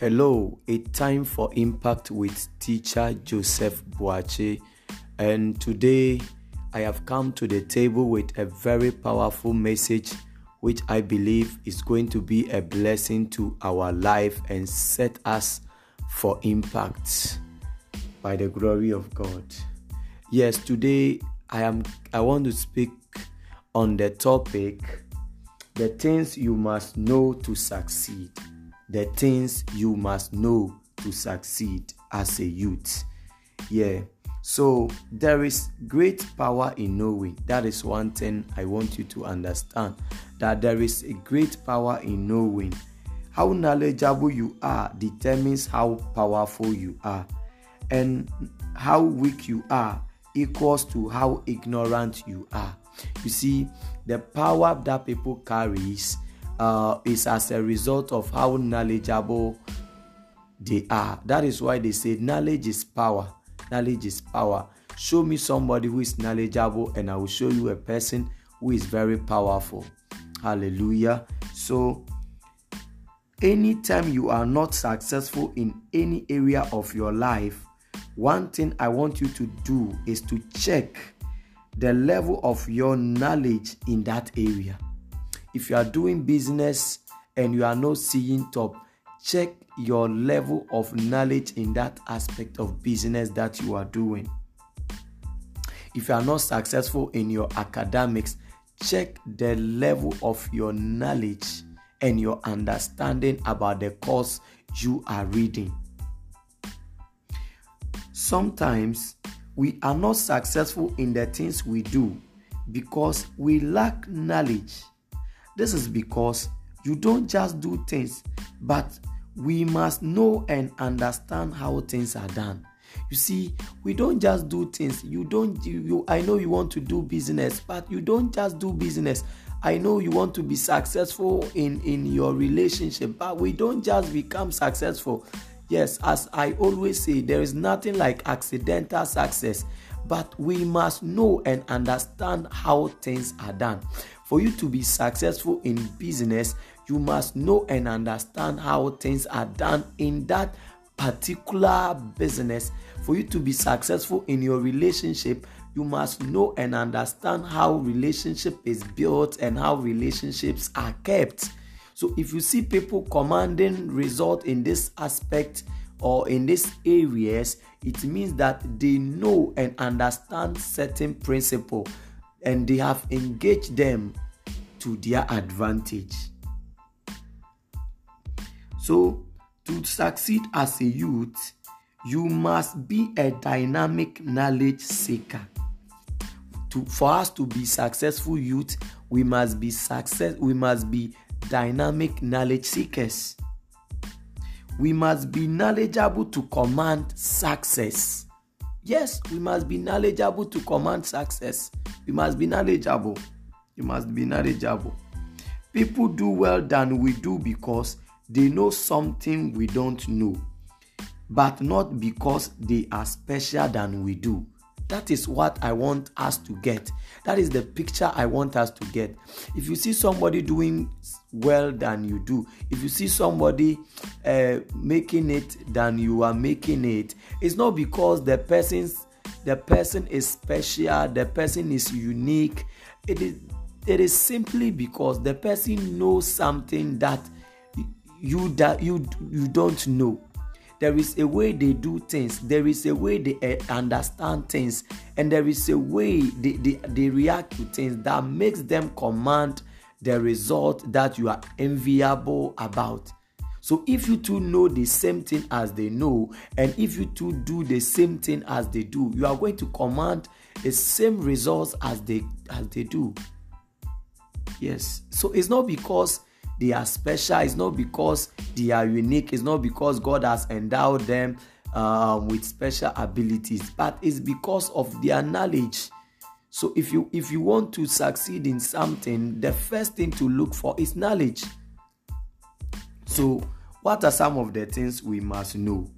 Hello, a time for impact with teacher Joseph Boache, and today I have come to the table with a very powerful message which I believe is going to be a blessing to our life and set us for impact by the glory of God. Yes, today I am I want to speak on the topic the things you must know to succeed the things you must know to succeed as a youth. Yeah. So there is great power in knowing. That is one thing I want you to understand. That there is a great power in knowing. How knowledgeable you are determines how powerful you are. And how weak you are equals to how ignorant you are. You see, the power that people carries uh, is as a result of how knowledgeable they are. That is why they say knowledge is power. Knowledge is power. Show me somebody who is knowledgeable, and I will show you a person who is very powerful. Hallelujah. So, anytime you are not successful in any area of your life, one thing I want you to do is to check the level of your knowledge in that area if you are doing business and you are not seeing top, check your level of knowledge in that aspect of business that you are doing. If you are not successful in your academics, check the level of your knowledge and your understanding about the course you are reading. Sometimes we are not successful in the things we do because we lack knowledge this is because you don't just do things, but we must know and understand how things are done. You see, we don't just do things. You don't you, I know you want to do business, but you don't just do business. I know you want to be successful in in your relationship, but we don't just become successful. Yes, as I always say, there is nothing like accidental success, but we must know and understand how things are done. For you to be successful in business, you must know and understand how things are done in that particular business. For you to be successful in your relationship, you must know and understand how relationship is built and how relationships are kept. So if you see people commanding result in this aspect or in these areas, it means that they know and understand certain principle and they have engaged them to their advantage. So, to succeed as a youth, you must be a dynamic knowledge seeker. To, for us to be successful youth, we must be success. We must be dynamic knowledge seekers. We must be knowledgeable to command success. Yes, we must be knowledgeable to command success. We must be knowledgeable. You must be knowledgeable. People do well than we do because they know something we don't know, but not because they are special than we do. That is what I want us to get. That is the picture I want us to get. If you see somebody doing well than you do, if you see somebody uh, making it than you are making it, it's not because the person's the person is special, the person is unique. It is it is simply because the person knows something that you that you you don't know there is a way they do things. There is a way they uh, understand things. And there is a way they, they, they react to things that makes them command the result that you are enviable about. So if you two know the same thing as they know and if you two do the same thing as they do you are going to command the same results as they as they do. Yes. So it's not because they are special, it's not because they are unique, it's not because God has endowed them um, with special abilities, but it's because of their knowledge. So if you if you want to succeed in something, the first thing to look for is knowledge. So what are some of the things we must know?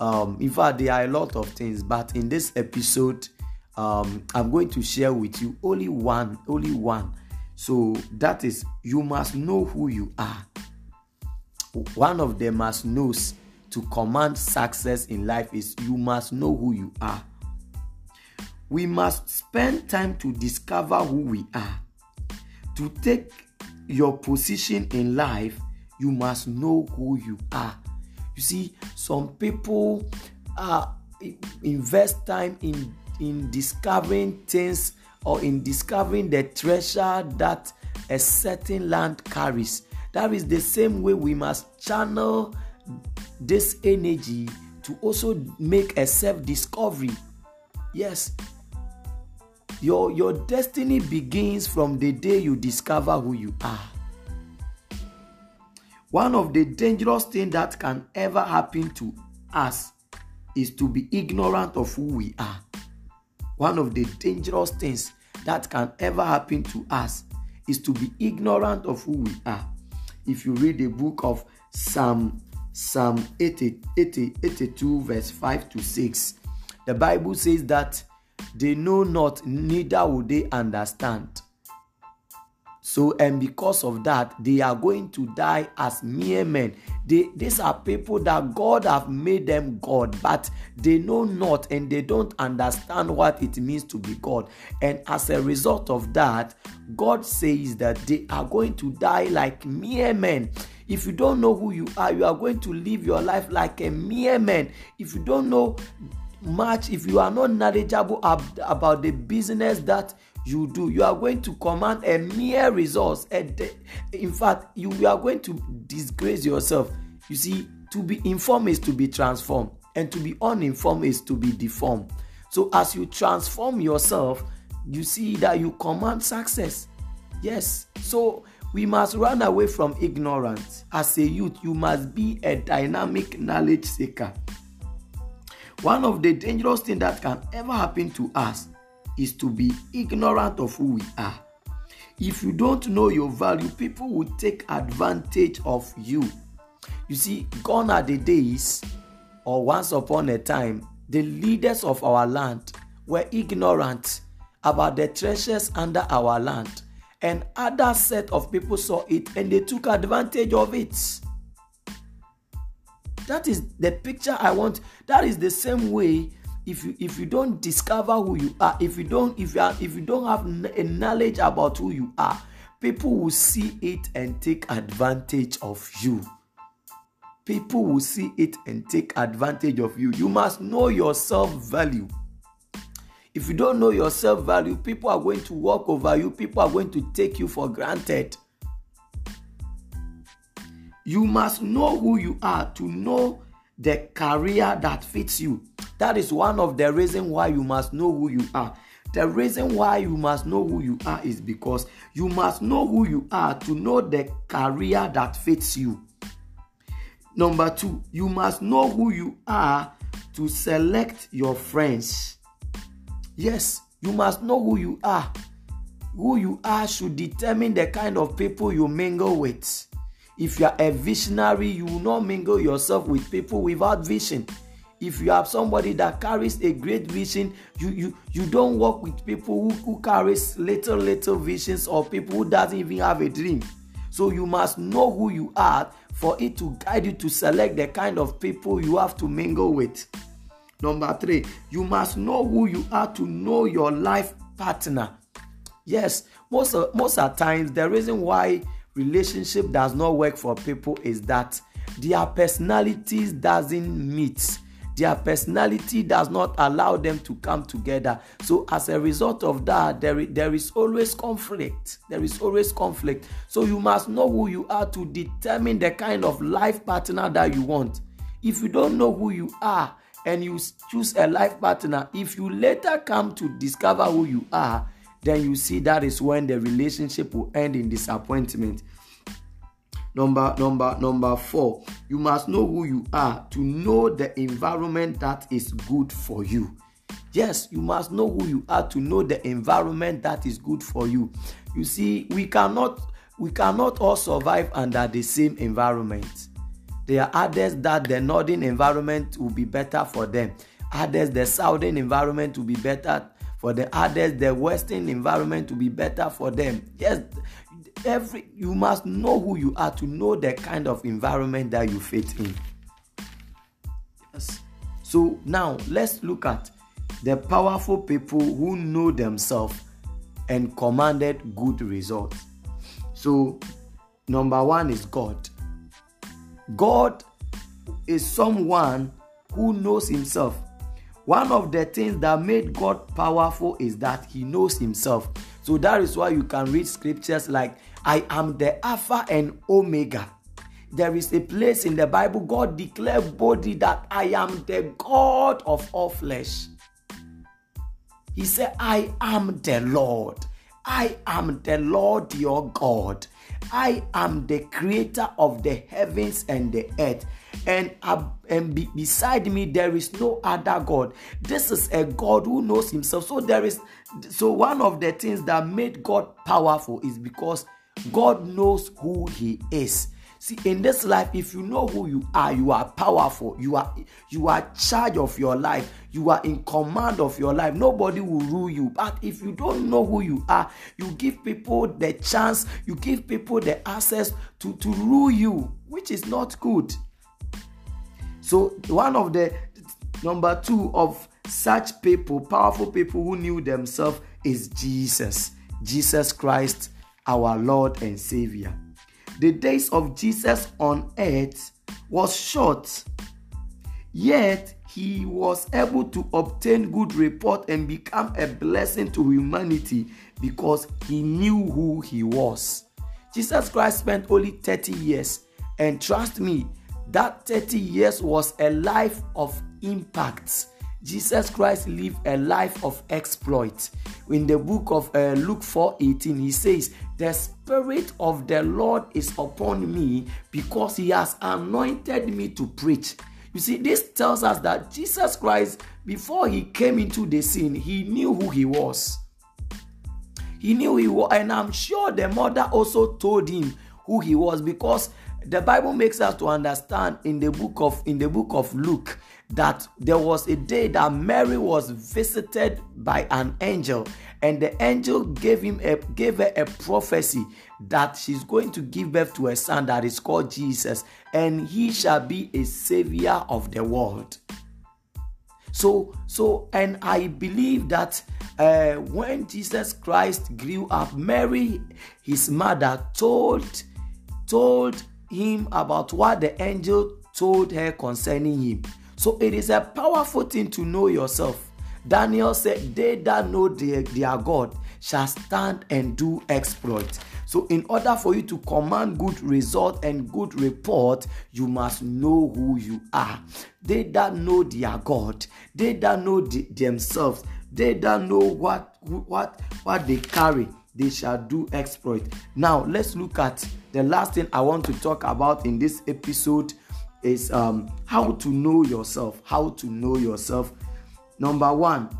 Um, in fact, there are a lot of things, but in this episode, um, I'm going to share with you only one, only one so that is, you must know who you are. one of the must knows to command success in life is you must know who you are. We must spend time to discover who we are. To take your position in life, you must know who you are. You see, some people uh, invest time in in discovering things or in discovering the treasure that a certain land carries. That is the same way we must channel this energy to also make a self discovery. Yes. Your, your destiny begins from the day you discover who you are. One of the dangerous things that can ever happen to us is to be ignorant of who we are. One of the dangerous things that can ever happen to us is to be ignorant of who we are. If you read the book of Psalm Psalm 80, 80, 82, verse 5 to 6, the Bible says that they know not, neither will they understand. So, and because of that, they are going to die as mere men. They, these are people that God have made them God, but they know not and they don't understand what it means to be God. And as a result of that, God says that they are going to die like mere men. If you don't know who you are, you are going to live your life like a mere man. If you don't know much, if you are not knowledgeable ab- about the business that you do you are going to command a mere resource in fact you are going to disgrace yourself. You see to be informed is to be transformed and to be uninformed is to be deformed. So as you transform yourself you see that you command success. Yes. So we must run away from ignorance. As a youth you must be a dynamic knowledge seeker. One of the dangerous things that can ever happen to us is to be ignorant of who we are. If you don't know your value, people will take advantage of you. You see, gone are the days, or once upon a time, the leaders of our land were ignorant about the treasures under our land. And other set of people saw it and they took advantage of it. That is the picture I want. That is the same way if you if you don't discover who you are if you don't if you are if you don't have a knowledge about who you are people will see it and take advantage of you. People will see it and take advantage of you. You must know your self value if you don't know your self value people are going to walk over you. People are going to take you for granted. You must know who you are to know the career that fits you that is one of the reasons why you must know who you are. The reason why you must know who you are is because you must know who you are to know the career that fits you. Number two, you must know who you are to select your friends. Yes, you must know who you are. Who you are should determine the kind of people you mingle with. If you are a visionary, you will not mingle yourself with people without vision if you have somebody that carries a great vision you you you don't work with people who, who carries little little visions or people who doesn't even have a dream. So you must know who you are for it to guide you to select the kind of people you have to mingle with. Number three you must know who you are to know your life partner. Yes most of, most the times the reason why relationship does not work for people is that their personalities doesn't meet their personality does not allow them to come together. So, as a result of that, there, there is always conflict. There is always conflict. So, you must know who you are to determine the kind of life partner that you want. If you don't know who you are and you choose a life partner, if you later come to discover who you are, then you see that is when the relationship will end in disappointment. Number number number 4. You must know who you are to know the environment that is good for you. Yes, you must know who you are to know the environment that is good for you. You see, we cannot we cannot all survive under the same environment. There are others that the northern environment will be better for them. Others the southern environment will be better for the others the western environment will be better for them. Yes, every you must know who you are to know the kind of environment that you fit in. Yes. So now let's look at the powerful people who know themselves and commanded good results. So number 1 is God. God is someone who knows himself. One of the things that made God powerful is that he knows himself. So that is why you can read scriptures like, I am the Alpha and Omega. There is a place in the Bible, God declared boldly that I am the God of all flesh. He said, I am the Lord. I am the Lord your God. I am the creator of the heavens and the earth. And, uh, and be, beside me there is no other God. This is a God who knows himself. So there is so one of the things that made God powerful is because God knows who he is. See, in this life, if you know who you are, you are powerful. You are you are charge of your life. You are in command of your life. Nobody will rule you. But if you don't know who you are, you give people the chance, you give people the access to, to rule you, which is not good. So, one of the number two of such people, powerful people who knew themselves, is Jesus. Jesus Christ, our Lord and Savior the days of Jesus on earth was short, yet he was able to obtain good report and become a blessing to humanity because he knew who he was. Jesus Christ spent only 30 years, and trust me, that 30 years was a life of impacts Jesus Christ lived a life of exploit. In the book of uh, Luke 4:18, he says, "The spirit of the Lord is upon me because he has anointed me to preach." You see, this tells us that Jesus Christ, before he came into the scene, he knew who he was. He knew he was, and I'm sure the mother also told him who he was because the bible makes us to understand in the book of in the book of luke that there was a day that Mary was visited by an angel, and the angel gave him a gave her a prophecy that she's going to give birth to a son that is called Jesus, and he shall be a savior of the world. So, so, and I believe that uh, when Jesus Christ grew up, Mary, his mother, told told him about what the angel told her concerning him. So it is a powerful thing to know yourself. Daniel said, They that know their, their God shall stand and do exploit. So, in order for you to command good result and good report, you must know who you are. They that know their God, they that know the, themselves, they that know what what what they carry, they shall do exploit. Now, let's look at the last thing I want to talk about in this episode is um, how to know yourself. How to know yourself. Number one,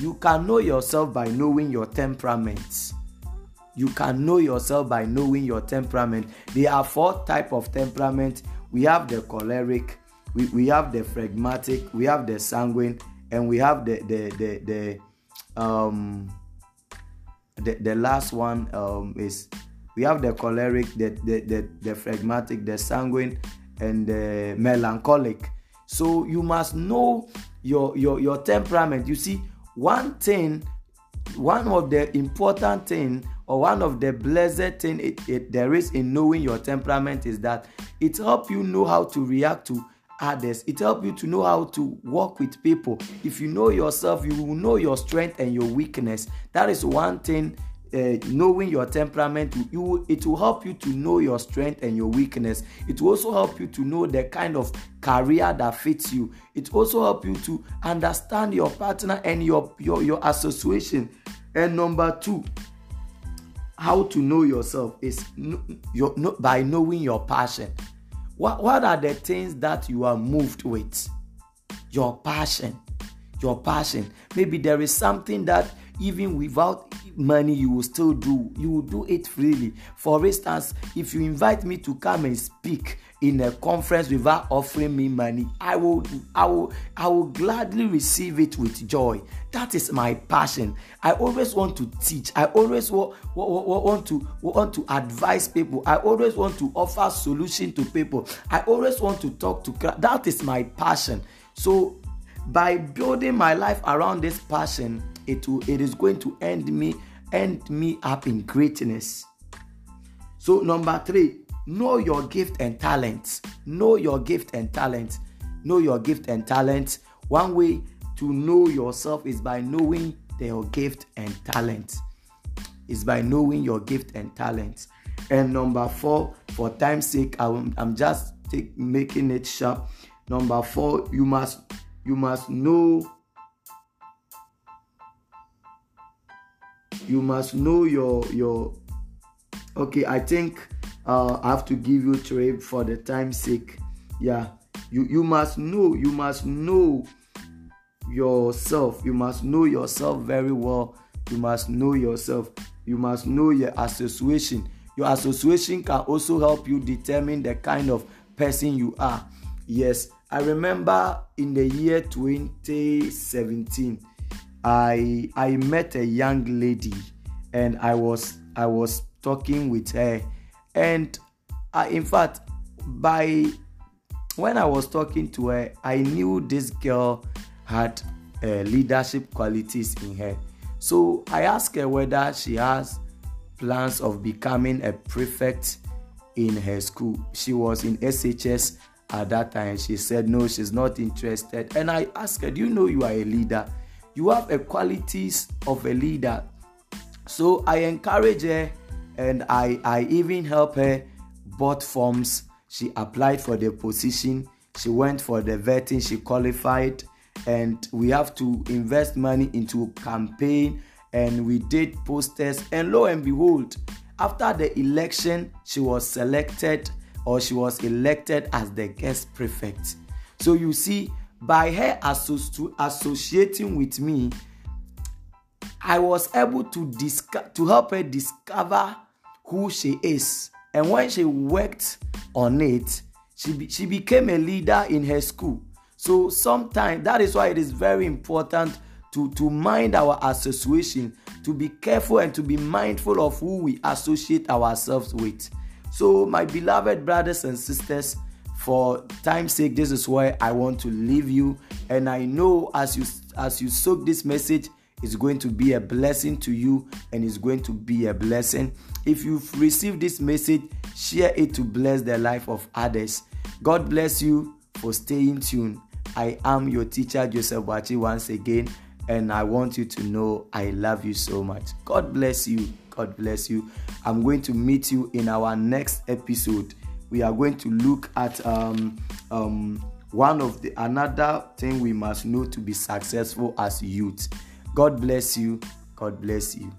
you can know yourself by knowing your temperaments. You can know yourself by knowing your temperament. There are four type of temperament. We have the choleric, we, we have the phlegmatic, we have the sanguine, and we have the the the, the um the, last one um is we have the choleric, the the, the, the phlegmatic, the sanguine, and the melancholic. So you must know your, your, your temperament. You see, one thing, one of the important thing or one of the blessed thing it, it, there is in knowing your temperament is that it helps you know how to react to others. It helps you to know how to work with people. If you know yourself, you will know your strength and your weakness. That is one thing uh, knowing your temperament you it will help you to know your strength and your weakness it will also help you to know the kind of career that fits you it also help you to understand your partner and your your, your association and number two how to know yourself is your, by knowing your passion what, what are the things that you are moved with? Your passion. Your passion. Maybe there is something that even without money you will still do. You will do it freely. For instance if you invite me to come and speak in a conference without offering me money. I will i will i will gladly receive it with joy. That is my passion. I always want to teach. I always want, want to want to advise people. I always want to offer solution to people. I always want to talk to that is my passion. So by building my life around this passion it will it is going to end me end me up in greatness. So number three know your gift and talent. Know your gift and talent. Know your gift and talent. One way to know yourself is by knowing your gift and talent. Is by knowing your gift and talent. And number four for time's sake i'm, I'm just take, making it sharp number four you must you must know you must know your your okay i think uh, i have to give you trade for the time's sake. Yeah. You you must know you must know yourself. You must know yourself very well. You must know yourself. You must know your association. Your association can also help you determine the kind of person you are. Yes. I remember in the year 2017 I I met a young lady and I was I was talking with her and I, in fact by when I was talking to her I knew this girl had uh, leadership qualities in her. So I asked her whether she has plans of becoming a prefect in her school. She was in SHS at that time. She said no she's not interested. And I asked her do you know you are a leader? You have a qualities of a leader. So i encourage her and i i even help her bought forms. She applied for the position. She went for the vetting. She qualified. And we have to invest money into campaign. And we did posters. And lo and behold after the election she was selected or she was elected as the guest prefect. So you see by her associating with me i was able to disco- to help her discover who she is. And when she worked on it she, be- she became a leader in her school. So sometimes that is why it is very important to, to mind our association to be careful and to be mindful of who we associate ourselves with. So my beloved brothers and sisters for time's sake this is where i want to leave you. And i know as you as you soak this message it's going to be a blessing to you and it's going to be a blessing. If you've received this message share it to bless the life of others. God bless you for staying tuned. I am your teacher joseph bachi once again and i want you to know i love you so much. God bless you. God bless you. I'm going to meet you in our next episode. We are going to look at um, um, one of the another thing we must know to be successful as youth. God bless you. God bless you.